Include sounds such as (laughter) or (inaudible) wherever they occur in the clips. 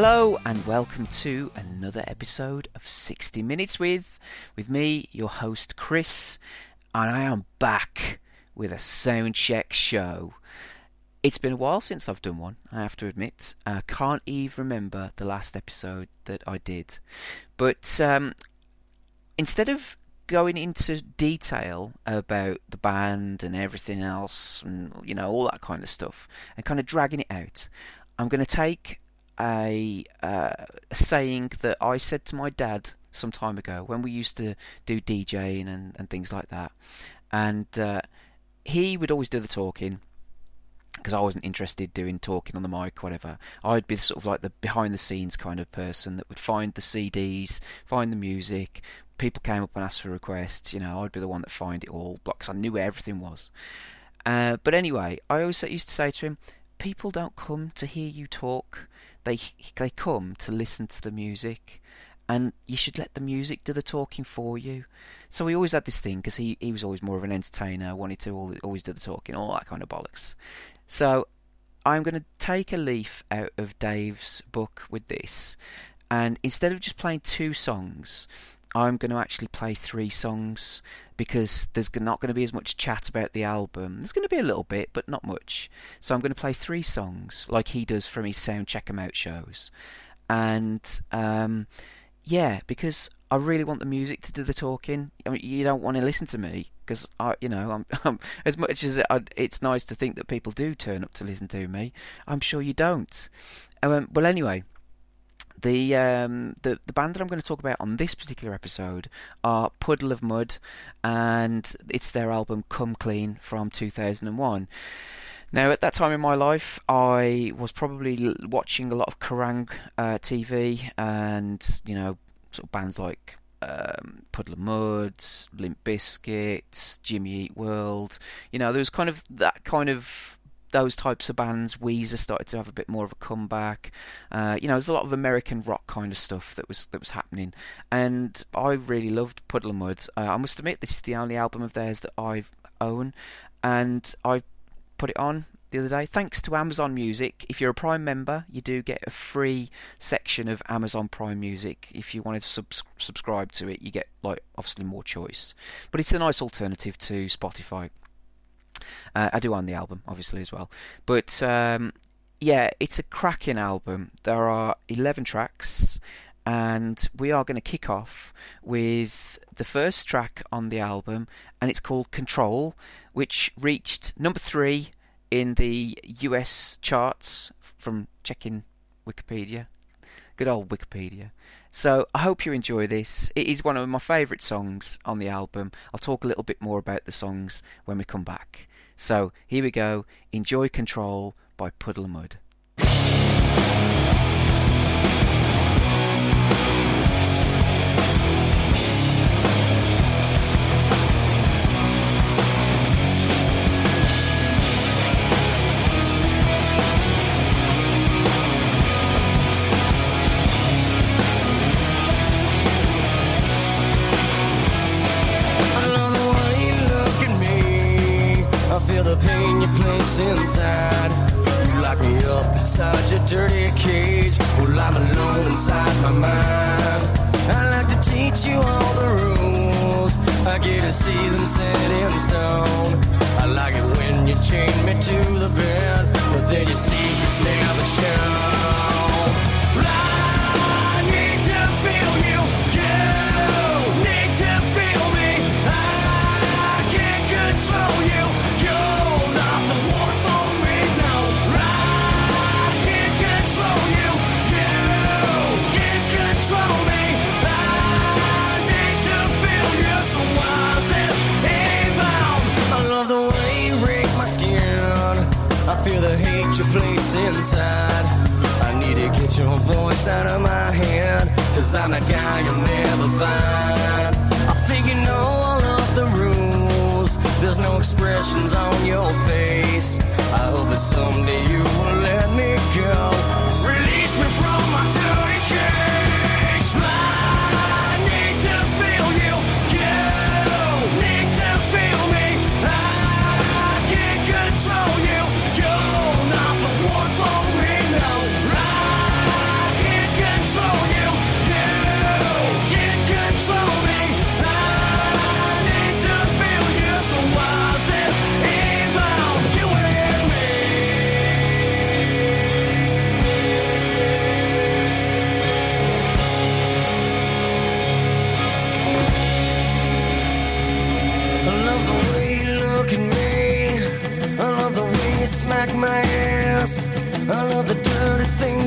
Hello and welcome to another episode of 60 Minutes with with me, your host Chris, and I am back with a sound check show. It's been a while since I've done one, I have to admit. I can't even remember the last episode that I did. But um, instead of going into detail about the band and everything else and you know all that kind of stuff and kind of dragging it out i'm going to take a, uh, saying that i said to my dad some time ago when we used to do djing and, and things like that and uh, he would always do the talking because I wasn't interested doing talking on the mic, whatever. I'd be sort of like the behind the scenes kind of person that would find the CDs, find the music. People came up and asked for requests. You know, I'd be the one that find it all because I knew where everything was. Uh, but anyway, I always used to say to him, people don't come to hear you talk. They they come to listen to the music and you should let the music do the talking for you. So he always had this thing because he, he was always more of an entertainer, wanted to always do the talking, all that kind of bollocks. So I'm going to take a leaf out of Dave's book with this, and instead of just playing two songs, I'm going to actually play three songs because there's not going to be as much chat about the album. There's going to be a little bit, but not much. So I'm going to play three songs like he does from his Sound Check 'em Out shows, and um, yeah, because I really want the music to do the talking. I mean, you don't want to listen to me because I, you know, I'm, (laughs) I'm as much as it, it's nice to think that people do turn up to listen to me. I'm sure you don't. Um, well, anyway, the um, the the band that I'm going to talk about on this particular episode are Puddle of Mudd, and it's their album Come Clean from 2001. Now, at that time in my life, I was probably watching a lot of Kerrang uh, TV and, you know, sort of bands like um, Puddle of Mudd, Limp Bizkit, Jimmy Eat World. You know, there was kind of that kind of those types of bands. Weezer started to have a bit more of a comeback. Uh, you know, there's a lot of American rock kind of stuff that was that was happening, and I really loved Puddle of Mudd. Uh, I must admit, this is the only album of theirs that I own, and I put it on the other day. Thanks to Amazon Music. If you're a Prime member, you do get a free section of Amazon Prime Music. If you wanted to sub- subscribe to it, you get like obviously more choice. But it's a nice alternative to Spotify. Uh, I do own the album, obviously as well. But um, yeah, it's a cracking album. There are 11 tracks, and we are going to kick off with the first track on the album, and it's called Control, which reached number three in the US charts from checking Wikipedia. Good old Wikipedia. So I hope you enjoy this. It is one of my favourite songs on the album. I'll talk a little bit more about the songs when we come back. So here we go. Enjoy Control by Puddle of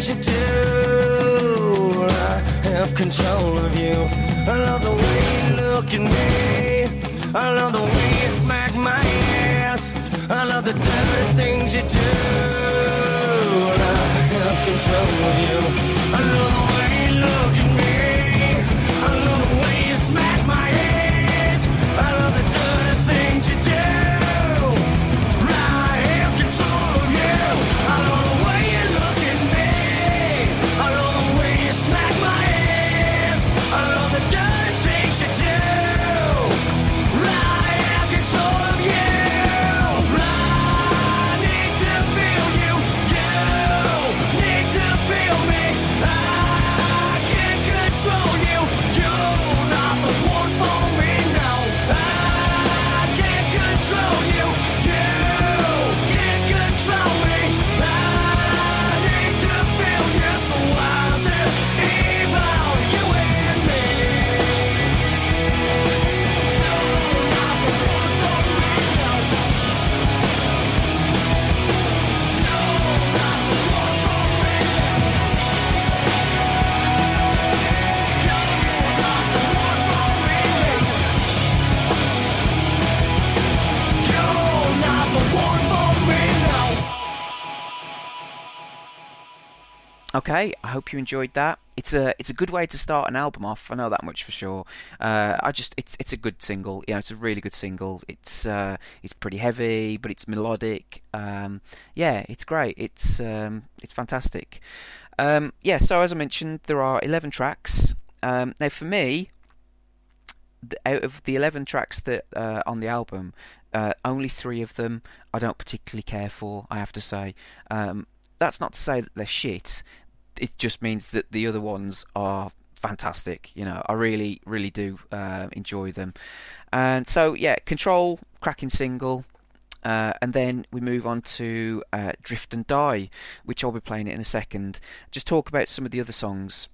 things you do. I have control of you. I love the way you look at me. I love the way you smack my ass. I love the dirty things you do. I have control of you. Okay, I hope you enjoyed that. It's a it's a good way to start an album off. I know that much for sure. Uh, I just it's it's a good single. You know, it's a really good single. It's uh, it's pretty heavy, but it's melodic. Um, yeah, it's great. It's um, it's fantastic. Um, yeah, so as I mentioned, there are eleven tracks. Um, now, for me, out of the 11 tracks that uh, on the album, uh, only three of them I don't particularly care for. I have to say. Um, that's not to say that they're shit. It just means that the other ones are fantastic. You know, I really, really do uh, enjoy them. And so, yeah, Control, cracking single. Uh, and then we move on to uh, Drift and Die, which I'll be playing it in a second. Just talk about some of the other songs.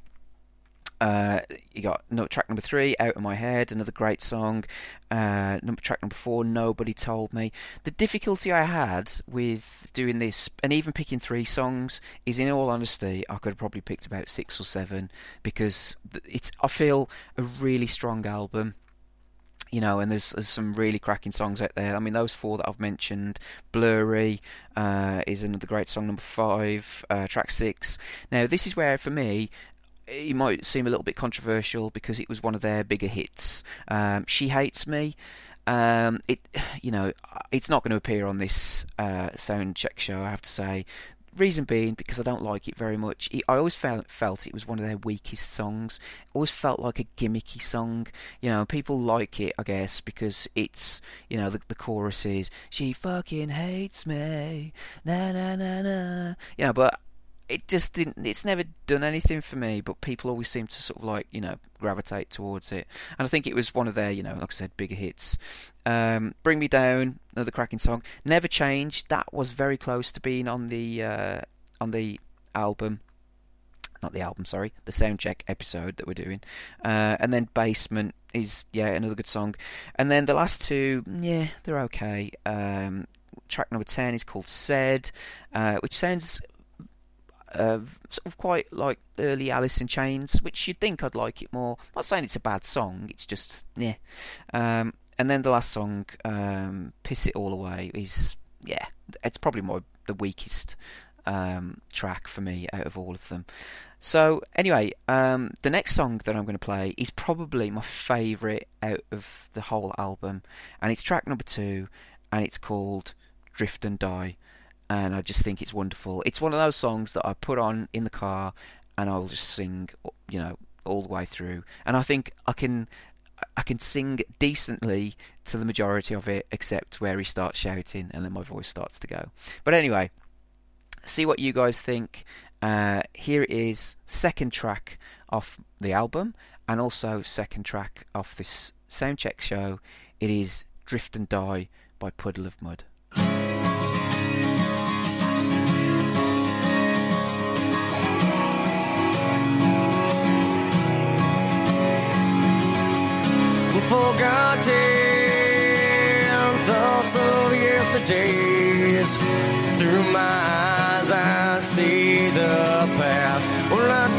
Uh, you got track number three, Out of My Head, another great song. Uh, number track number four, Nobody Told Me. The difficulty I had with doing this and even picking three songs is, in all honesty, I could have probably picked about six or seven because it's. I feel a really strong album you know, and there's, there's some really cracking songs out there. I mean, those four that I've mentioned, Blurry uh, is another great song, number five, uh, track six. Now, this is where, for me, it might seem a little bit controversial because it was one of their bigger hits. Um, she hates me. Um, it, (sighs) you know, it's not going to appear on this uh, sound check show. I have to say. Reason being because I don't like it very much. It, I always felt felt it was one of their weakest songs. Always felt like a gimmicky song. You know, people like it, I guess, because it's you know the the chorus is she fucking hates me, na na na na. You know, but it just didn't it's never done anything for me but people always seem to sort of like you know gravitate towards it. And i think it was one of their you know like i said bigger hits. Um, bring me down another cracking song. Never changed that was very close to being on the uh, on the album. Not the album sorry the soundcheck episode that we're doing. Uh, and then basement is yeah another good song. And then the last two yeah they're okay. Um, track number 10 is called said uh, which sounds uh, sort of quite like early Alice in Chains, which you'd think I'd like it more. I'm not saying it's a bad song, it's just yeah. Um, and then the last song, um, "Piss It All Away," is yeah, it's probably my the weakest um, track for me out of all of them. So anyway, um, the next song that I'm going to play is probably my favourite out of the whole album, and it's track number two, and it's called "Drift and Die." And I just think it's wonderful. It's one of those songs that I put on in the car and I'll just sing, you know, all the way through. And I think I can I can sing decently to the majority of it, except where he starts shouting and then my voice starts to go. But anyway, see what you guys think. Uh, here it is, second track off the album, and also second track off this soundcheck show. It is "Drift and Die" by Puddle of Mudd. Forgotten thoughts of yesterdays. Through my eyes, I see the past. Well, I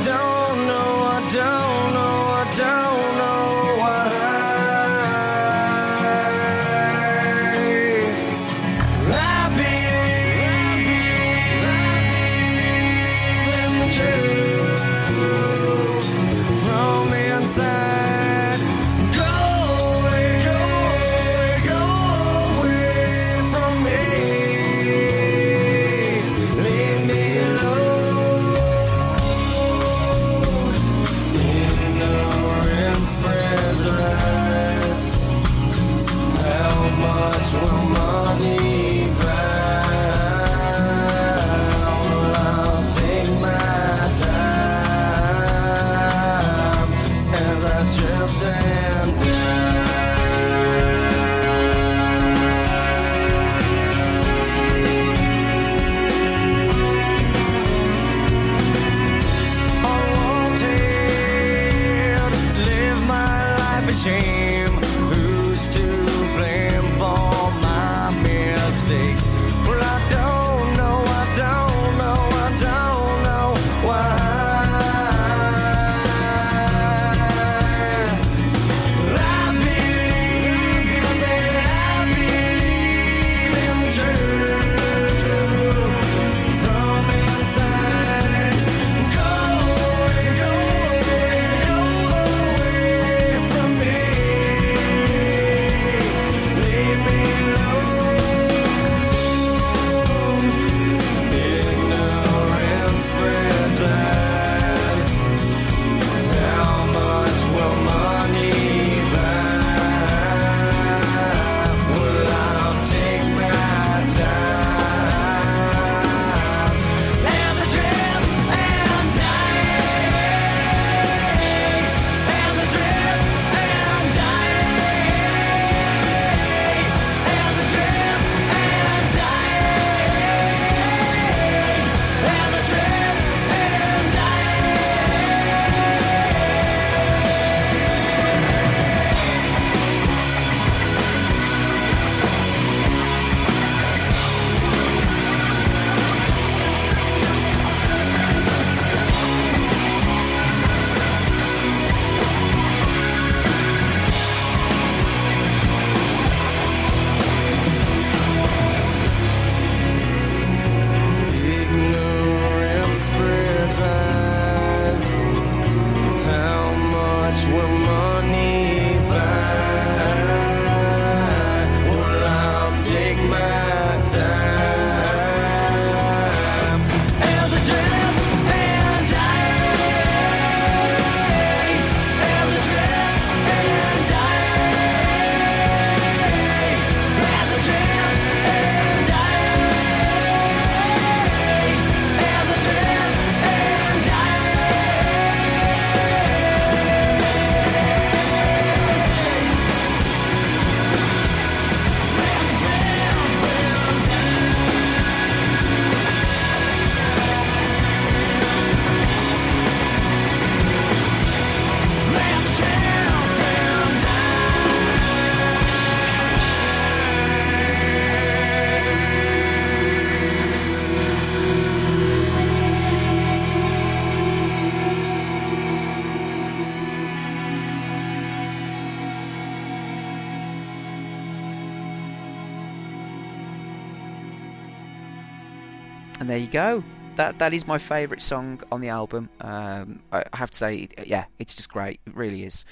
And there you go. That that is my favourite song on the album. Um, I have to say, yeah, it's just great. It really is.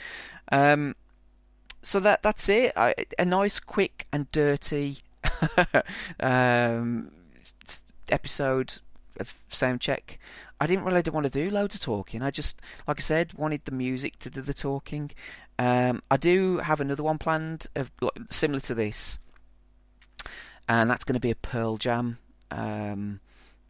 Um, so that that's it. I, a nice, quick, and dirty (laughs) um, episode of sound check. I didn't really want to do loads of talking. I just, like I said, wanted the music to do the talking. Um, I do have another one planned of similar to this, and that's going to be a Pearl Jam um,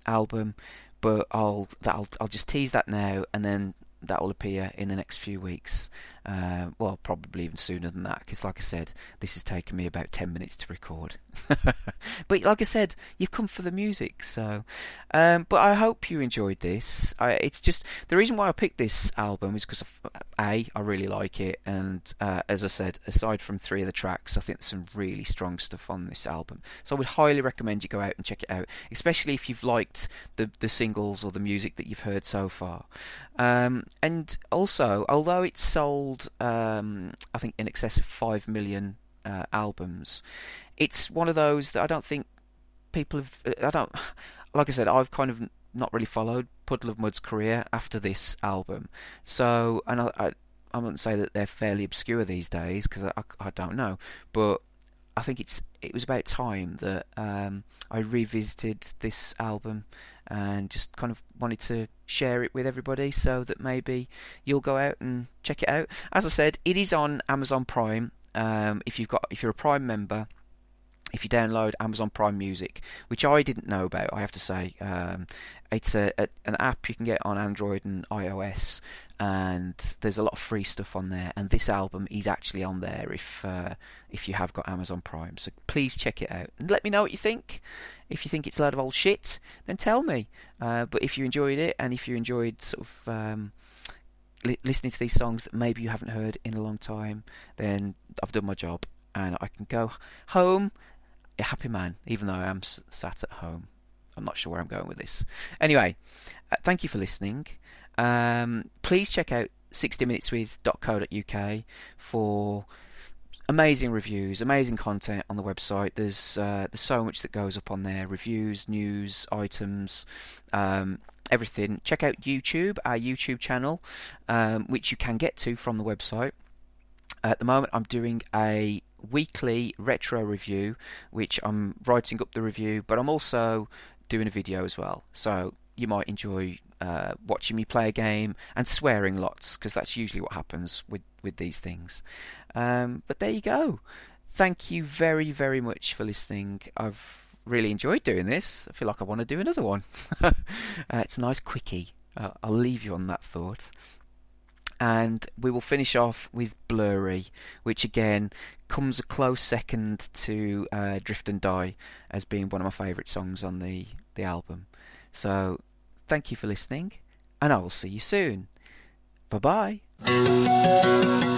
album. But I'll I'll I'll just tease that now, and then that will appear in the next few weeks. Uh, well, probably even sooner than that, because like I said, this has taken me about 10 minutes to record. (laughs) but like I said, you've come for the music, so. Um, but I hope you enjoyed this. I, it's just the reason why I picked this album is because a I really like it, and uh, as I said, aside from three of the tracks, I think there's some really strong stuff on this album. So I would highly recommend you go out and check it out, especially if you've liked the the singles or the music that you've heard so far. Um, and also, although it's sold, um, I think in excess of five million uh, albums, it's one of those that I don't think people have. I don't. Like I said, I've kind of not really followed Puddle of Mudd's career after this album. So, and I, I, I wouldn't say that they're fairly obscure these days because I, I, I, don't know, but I think it's it was about time that um, I revisited this album and just kind of wanted to share it with everybody so that maybe you'll go out and check it out. As I said, it is on Amazon Prime. Um, if you've got if you're a Prime member, if you download Amazon Prime Music, which I didn't know about, I have to say, um, it's a, a, an app you can get on Android and iOS, and there's a lot of free stuff on there. And this album is actually on there if uh, if you have got Amazon Prime. So please check it out and let me know what you think. If you think it's a load of old shit, then tell me. Uh, but if you enjoyed it and if you enjoyed sort of um, li- listening to these songs that maybe you haven't heard in a long time, then I've done my job and I can go home a happy man, even though I am s- sat at home. I'm not sure where I'm going with this. Anyway, uh, thank you for listening. Um, please check out 60minuteswith.co.uk for amazing reviews, amazing content on the website. There's uh, there's so much that goes up on there: reviews, news, items, um, everything. Check out YouTube, our YouTube channel, um, which you can get to from the website. At the moment, I'm doing a weekly retro review, which I'm writing up the review, but I'm also doing a video as well. So you might enjoy uh, watching me play a game and swearing lots because that's usually what happens with with these things. Um, but there you go. Thank you very very much for listening. I've really enjoyed doing this. I feel like I want to do another one. (laughs) uh, it's a nice quickie. Uh, I'll leave you on that thought. And we will finish off with Blurry, which again comes a close second to uh, Drift and Die as being one of my favourite songs on the, the album. So thank you for listening, and I will see you soon. Bye bye.